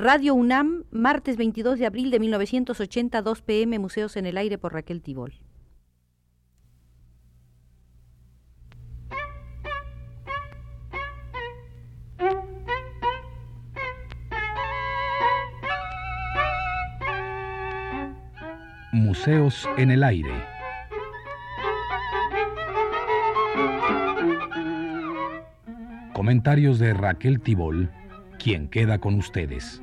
Radio UNAM, martes 22 de abril de 1980, 2 pm, Museos en el Aire por Raquel Tibol. Museos en el Aire. Comentarios de Raquel Tibol, quien queda con ustedes.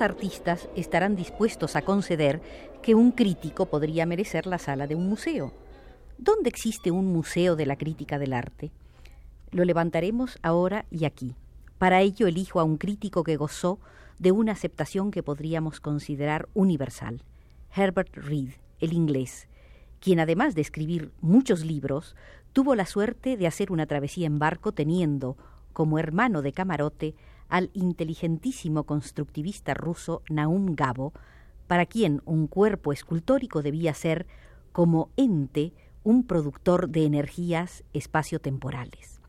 Artistas estarán dispuestos a conceder que un crítico podría merecer la sala de un museo. ¿Dónde existe un museo de la crítica del arte? Lo levantaremos ahora y aquí. Para ello elijo a un crítico que gozó de una aceptación que podríamos considerar universal, Herbert Reed, el inglés, quien además de escribir muchos libros, tuvo la suerte de hacer una travesía en barco teniendo como hermano de camarote al inteligentísimo constructivista ruso Naum Gabo, para quien un cuerpo escultórico debía ser, como ente, un productor de energías espaciotemporales.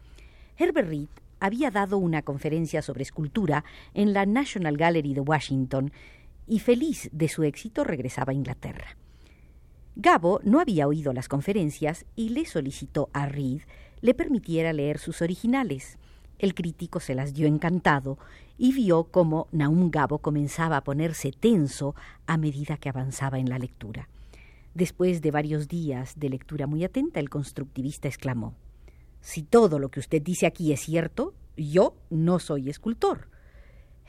Herbert Reed había dado una conferencia sobre escultura en la National Gallery de Washington y feliz de su éxito regresaba a Inglaterra. Gabo no había oído las conferencias y le solicitó a Reed le permitiera leer sus originales. El crítico se las dio encantado y vio cómo Naum Gabo comenzaba a ponerse tenso a medida que avanzaba en la lectura. Después de varios días de lectura muy atenta, el constructivista exclamó si todo lo que usted dice aquí es cierto, yo no soy escultor.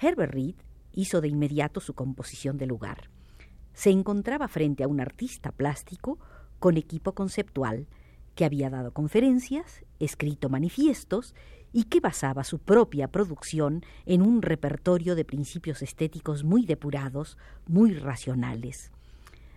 Herbert Reed hizo de inmediato su composición de lugar. Se encontraba frente a un artista plástico con equipo conceptual que había dado conferencias, escrito manifiestos y que basaba su propia producción en un repertorio de principios estéticos muy depurados, muy racionales.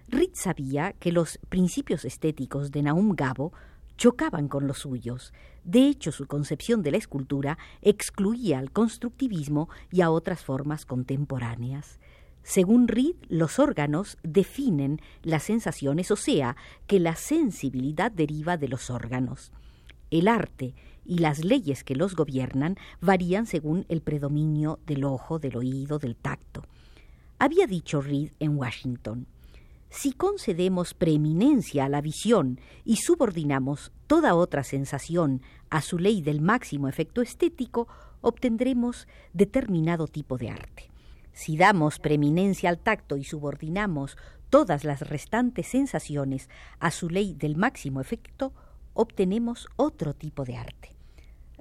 Reed sabía que los principios estéticos de Naum Gabo chocaban con los suyos. De hecho, su concepción de la escultura excluía al constructivismo y a otras formas contemporáneas. Según Reed, los órganos definen las sensaciones, o sea, que la sensibilidad deriva de los órganos. El arte y las leyes que los gobiernan varían según el predominio del ojo, del oído, del tacto. Había dicho Reed en Washington, si concedemos preeminencia a la visión y subordinamos toda otra sensación a su ley del máximo efecto estético, obtendremos determinado tipo de arte. Si damos preeminencia al tacto y subordinamos todas las restantes sensaciones a su ley del máximo efecto, obtenemos otro tipo de arte.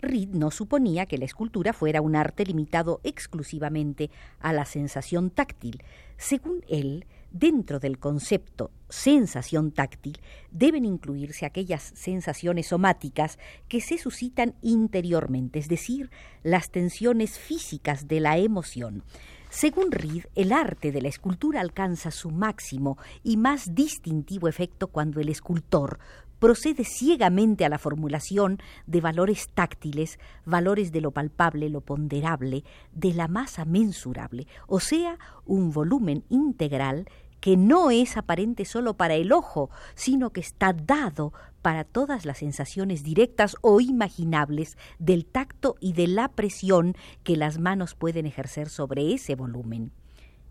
Reed no suponía que la escultura fuera un arte limitado exclusivamente a la sensación táctil. Según él, Dentro del concepto sensación táctil deben incluirse aquellas sensaciones somáticas que se suscitan interiormente, es decir, las tensiones físicas de la emoción. Según Reed, el arte de la escultura alcanza su máximo y más distintivo efecto cuando el escultor procede ciegamente a la formulación de valores táctiles, valores de lo palpable, lo ponderable, de la masa mensurable, o sea, un volumen integral que no es aparente solo para el ojo, sino que está dado para todas las sensaciones directas o imaginables del tacto y de la presión que las manos pueden ejercer sobre ese volumen.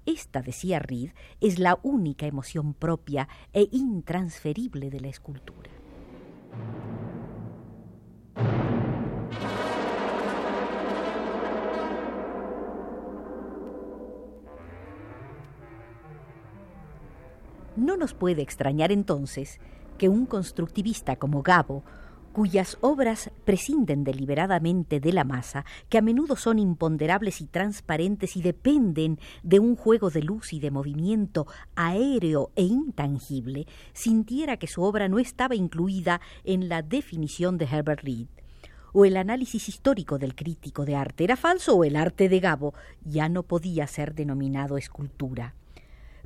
Esta, decía Reed, es la única emoción propia e intransferible de la escultura. No nos puede extrañar entonces que un constructivista como Gabo, cuyas obras prescinden deliberadamente de la masa, que a menudo son imponderables y transparentes y dependen de un juego de luz y de movimiento aéreo e intangible, sintiera que su obra no estaba incluida en la definición de Herbert Reed o el análisis histórico del crítico de arte era falso o el arte de Gabo ya no podía ser denominado escultura.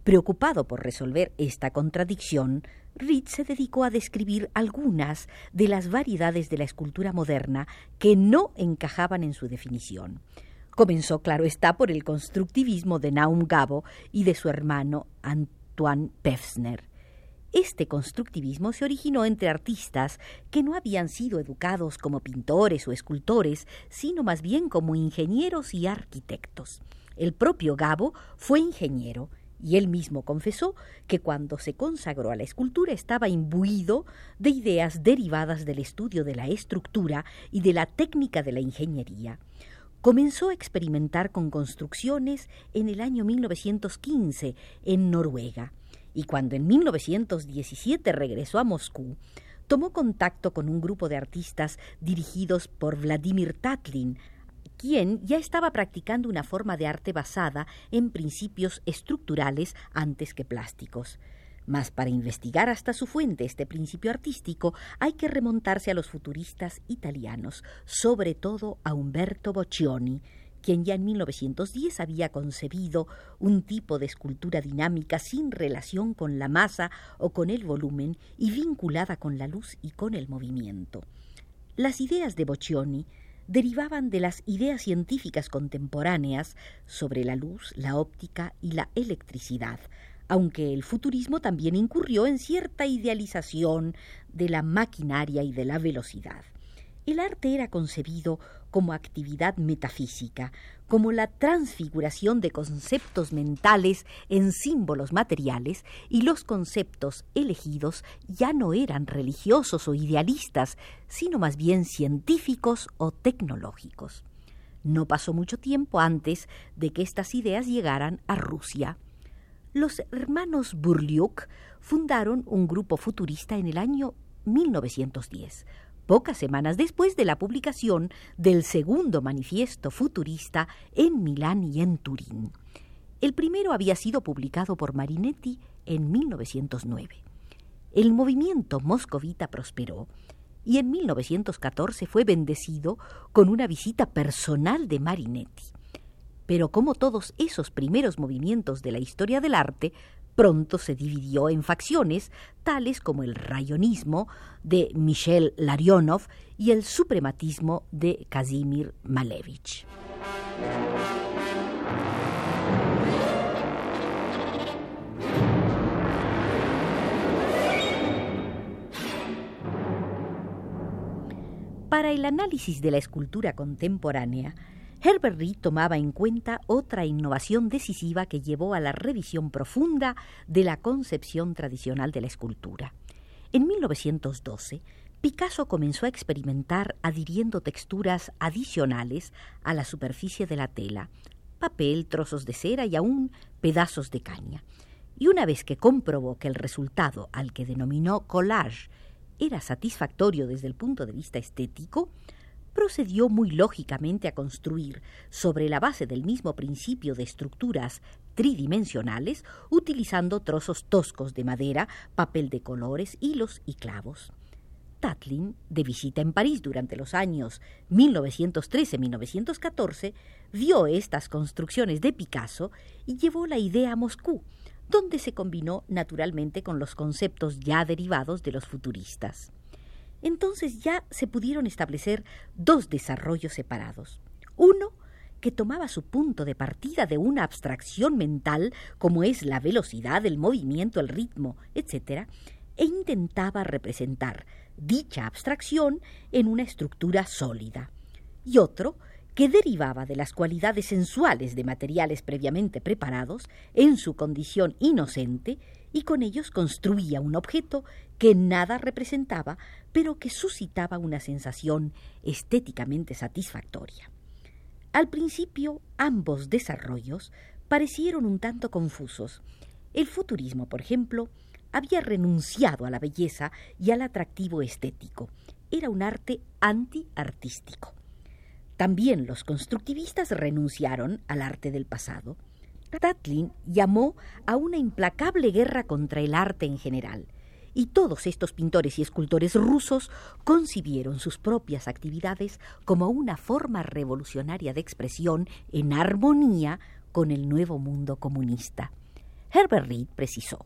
Preocupado por resolver esta contradicción, Reed se dedicó a describir algunas de las variedades de la escultura moderna que no encajaban en su definición. Comenzó, claro está, por el constructivismo de Naum Gabo y de su hermano Antoine Pefsner. Este constructivismo se originó entre artistas que no habían sido educados como pintores o escultores, sino más bien como ingenieros y arquitectos. El propio Gabo fue ingeniero y él mismo confesó que cuando se consagró a la escultura estaba imbuido de ideas derivadas del estudio de la estructura y de la técnica de la ingeniería. Comenzó a experimentar con construcciones en el año 1915 en Noruega y cuando en 1917 regresó a Moscú, tomó contacto con un grupo de artistas dirigidos por Vladimir Tatlin, quien ya estaba practicando una forma de arte basada en principios estructurales antes que plásticos. Mas para investigar hasta su fuente este principio artístico hay que remontarse a los futuristas italianos, sobre todo a Umberto Boccioni, quien ya en 1910 había concebido un tipo de escultura dinámica sin relación con la masa o con el volumen y vinculada con la luz y con el movimiento. Las ideas de Boccioni derivaban de las ideas científicas contemporáneas sobre la luz, la óptica y la electricidad, aunque el futurismo también incurrió en cierta idealización de la maquinaria y de la velocidad. El arte era concebido como actividad metafísica, como la transfiguración de conceptos mentales en símbolos materiales, y los conceptos elegidos ya no eran religiosos o idealistas, sino más bien científicos o tecnológicos. No pasó mucho tiempo antes de que estas ideas llegaran a Rusia. Los hermanos Burliuk fundaron un grupo futurista en el año 1910 pocas semanas después de la publicación del segundo manifiesto futurista en Milán y en Turín. El primero había sido publicado por Marinetti en 1909. El movimiento moscovita prosperó y en 1914 fue bendecido con una visita personal de Marinetti. Pero como todos esos primeros movimientos de la historia del arte, pronto se dividió en facciones tales como el rayonismo de Michel Larionov y el suprematismo de Kazimir Malevich. Para el análisis de la escultura contemporánea, Herbert Reed tomaba en cuenta otra innovación decisiva que llevó a la revisión profunda de la concepción tradicional de la escultura. En 1912, Picasso comenzó a experimentar adhiriendo texturas adicionales a la superficie de la tela, papel, trozos de cera y aún pedazos de caña. Y una vez que comprobó que el resultado, al que denominó collage, era satisfactorio desde el punto de vista estético, procedió muy lógicamente a construir, sobre la base del mismo principio de estructuras tridimensionales, utilizando trozos toscos de madera, papel de colores, hilos y clavos. Tatlin, de visita en París durante los años 1913-1914, vio estas construcciones de Picasso y llevó la idea a Moscú, donde se combinó naturalmente con los conceptos ya derivados de los futuristas entonces ya se pudieron establecer dos desarrollos separados. Uno, que tomaba su punto de partida de una abstracción mental como es la velocidad, el movimiento, el ritmo, etc., e intentaba representar dicha abstracción en una estructura sólida. Y otro, que derivaba de las cualidades sensuales de materiales previamente preparados en su condición inocente y con ellos construía un objeto que nada representaba, pero que suscitaba una sensación estéticamente satisfactoria. Al principio, ambos desarrollos parecieron un tanto confusos. El futurismo, por ejemplo, había renunciado a la belleza y al atractivo estético. Era un arte anti-artístico. También los constructivistas renunciaron al arte del pasado. Tatlin llamó a una implacable guerra contra el arte en general, y todos estos pintores y escultores rusos concibieron sus propias actividades como una forma revolucionaria de expresión en armonía con el nuevo mundo comunista. Herbert Reed precisó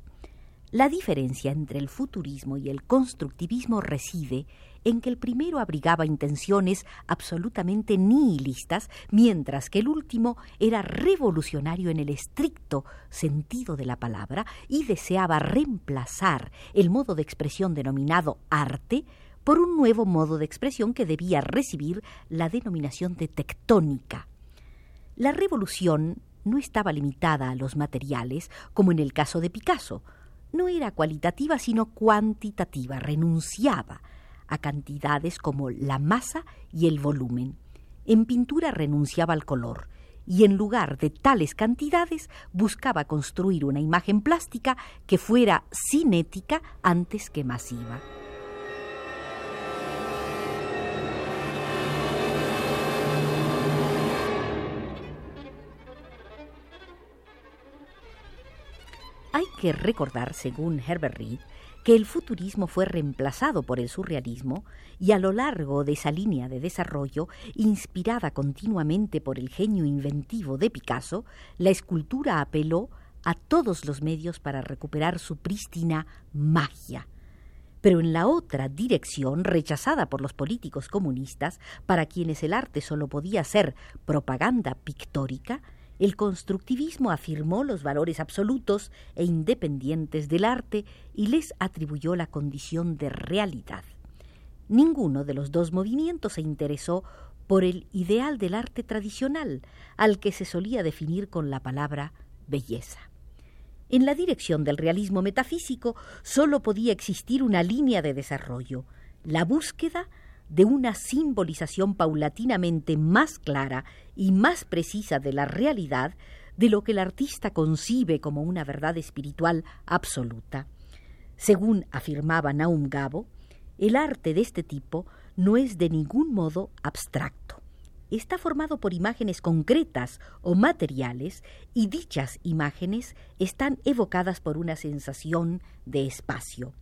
La diferencia entre el futurismo y el constructivismo reside en que el primero abrigaba intenciones absolutamente nihilistas, mientras que el último era revolucionario en el estricto sentido de la palabra y deseaba reemplazar el modo de expresión denominado arte por un nuevo modo de expresión que debía recibir la denominación de tectónica. La revolución no estaba limitada a los materiales, como en el caso de Picasso, no era cualitativa sino cuantitativa, renunciaba a cantidades como la masa y el volumen. En pintura renunciaba al color y en lugar de tales cantidades buscaba construir una imagen plástica que fuera cinética antes que masiva. Hay que recordar, según Herbert Reed, que el futurismo fue reemplazado por el surrealismo y a lo largo de esa línea de desarrollo, inspirada continuamente por el genio inventivo de Picasso, la escultura apeló a todos los medios para recuperar su prístina magia. Pero en la otra dirección, rechazada por los políticos comunistas, para quienes el arte solo podía ser propaganda pictórica, el constructivismo afirmó los valores absolutos e independientes del arte y les atribuyó la condición de realidad. Ninguno de los dos movimientos se interesó por el ideal del arte tradicional, al que se solía definir con la palabra belleza. En la dirección del realismo metafísico sólo podía existir una línea de desarrollo, la búsqueda de una simbolización paulatinamente más clara y más precisa de la realidad de lo que el artista concibe como una verdad espiritual absoluta. Según afirmaba Naum Gabo, el arte de este tipo no es de ningún modo abstracto. Está formado por imágenes concretas o materiales y dichas imágenes están evocadas por una sensación de espacio.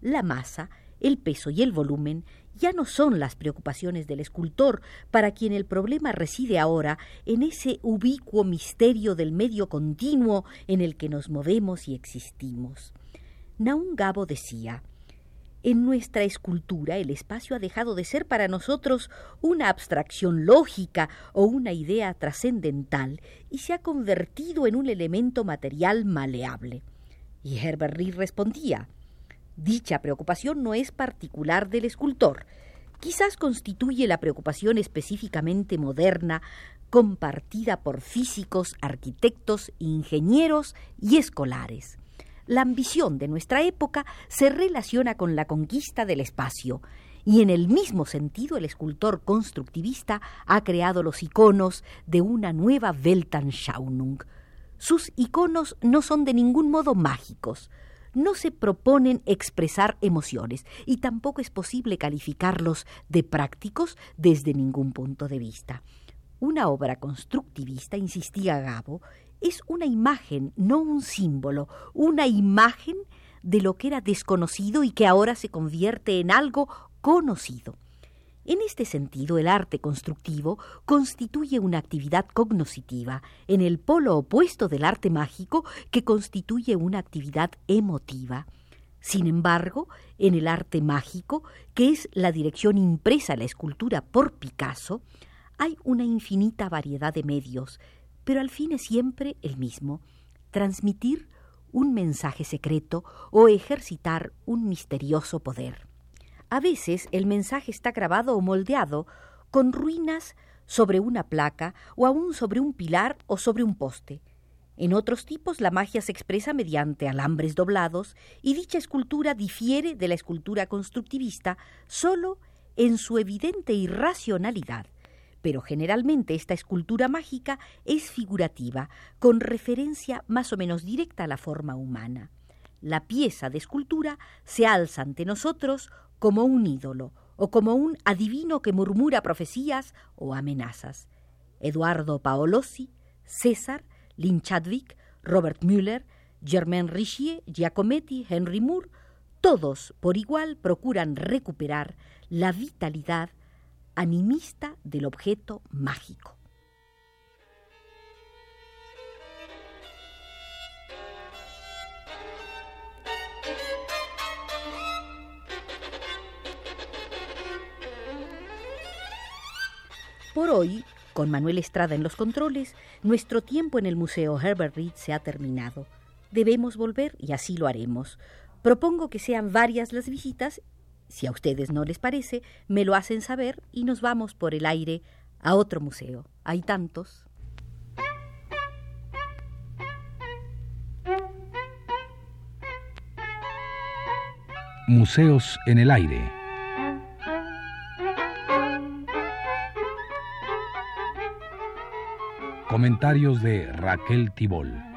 La masa el peso y el volumen ya no son las preocupaciones del escultor, para quien el problema reside ahora en ese ubicuo misterio del medio continuo en el que nos movemos y existimos. Naun Gabo decía en nuestra escultura el espacio ha dejado de ser para nosotros una abstracción lógica o una idea trascendental y se ha convertido en un elemento material maleable. Y Herbert Reed respondía Dicha preocupación no es particular del escultor. Quizás constituye la preocupación específicamente moderna, compartida por físicos, arquitectos, ingenieros y escolares. La ambición de nuestra época se relaciona con la conquista del espacio, y en el mismo sentido el escultor constructivista ha creado los iconos de una nueva Weltanschauung. Sus iconos no son de ningún modo mágicos, no se proponen expresar emociones y tampoco es posible calificarlos de prácticos desde ningún punto de vista. Una obra constructivista, insistía Gabo, es una imagen, no un símbolo, una imagen de lo que era desconocido y que ahora se convierte en algo conocido. En este sentido, el arte constructivo constituye una actividad cognoscitiva, en el polo opuesto del arte mágico, que constituye una actividad emotiva. Sin embargo, en el arte mágico, que es la dirección impresa a la escultura por Picasso, hay una infinita variedad de medios, pero al fin es siempre el mismo, transmitir un mensaje secreto o ejercitar un misterioso poder. A veces el mensaje está grabado o moldeado con ruinas sobre una placa o aún sobre un pilar o sobre un poste. En otros tipos la magia se expresa mediante alambres doblados y dicha escultura difiere de la escultura constructivista solo en su evidente irracionalidad. Pero generalmente esta escultura mágica es figurativa, con referencia más o menos directa a la forma humana. La pieza de escultura se alza ante nosotros como un ídolo o como un adivino que murmura profecías o amenazas. Eduardo Paolosi, César, Lynn Chadwick, Robert Müller, Germain Richier, Giacometti, Henry Moore, todos por igual procuran recuperar la vitalidad animista del objeto mágico. Por hoy, con Manuel Estrada en los controles, nuestro tiempo en el Museo Herbert Reed se ha terminado. Debemos volver y así lo haremos. Propongo que sean varias las visitas. Si a ustedes no les parece, me lo hacen saber y nos vamos por el aire a otro museo. Hay tantos. Museos en el aire. Comentarios de Raquel Tibol.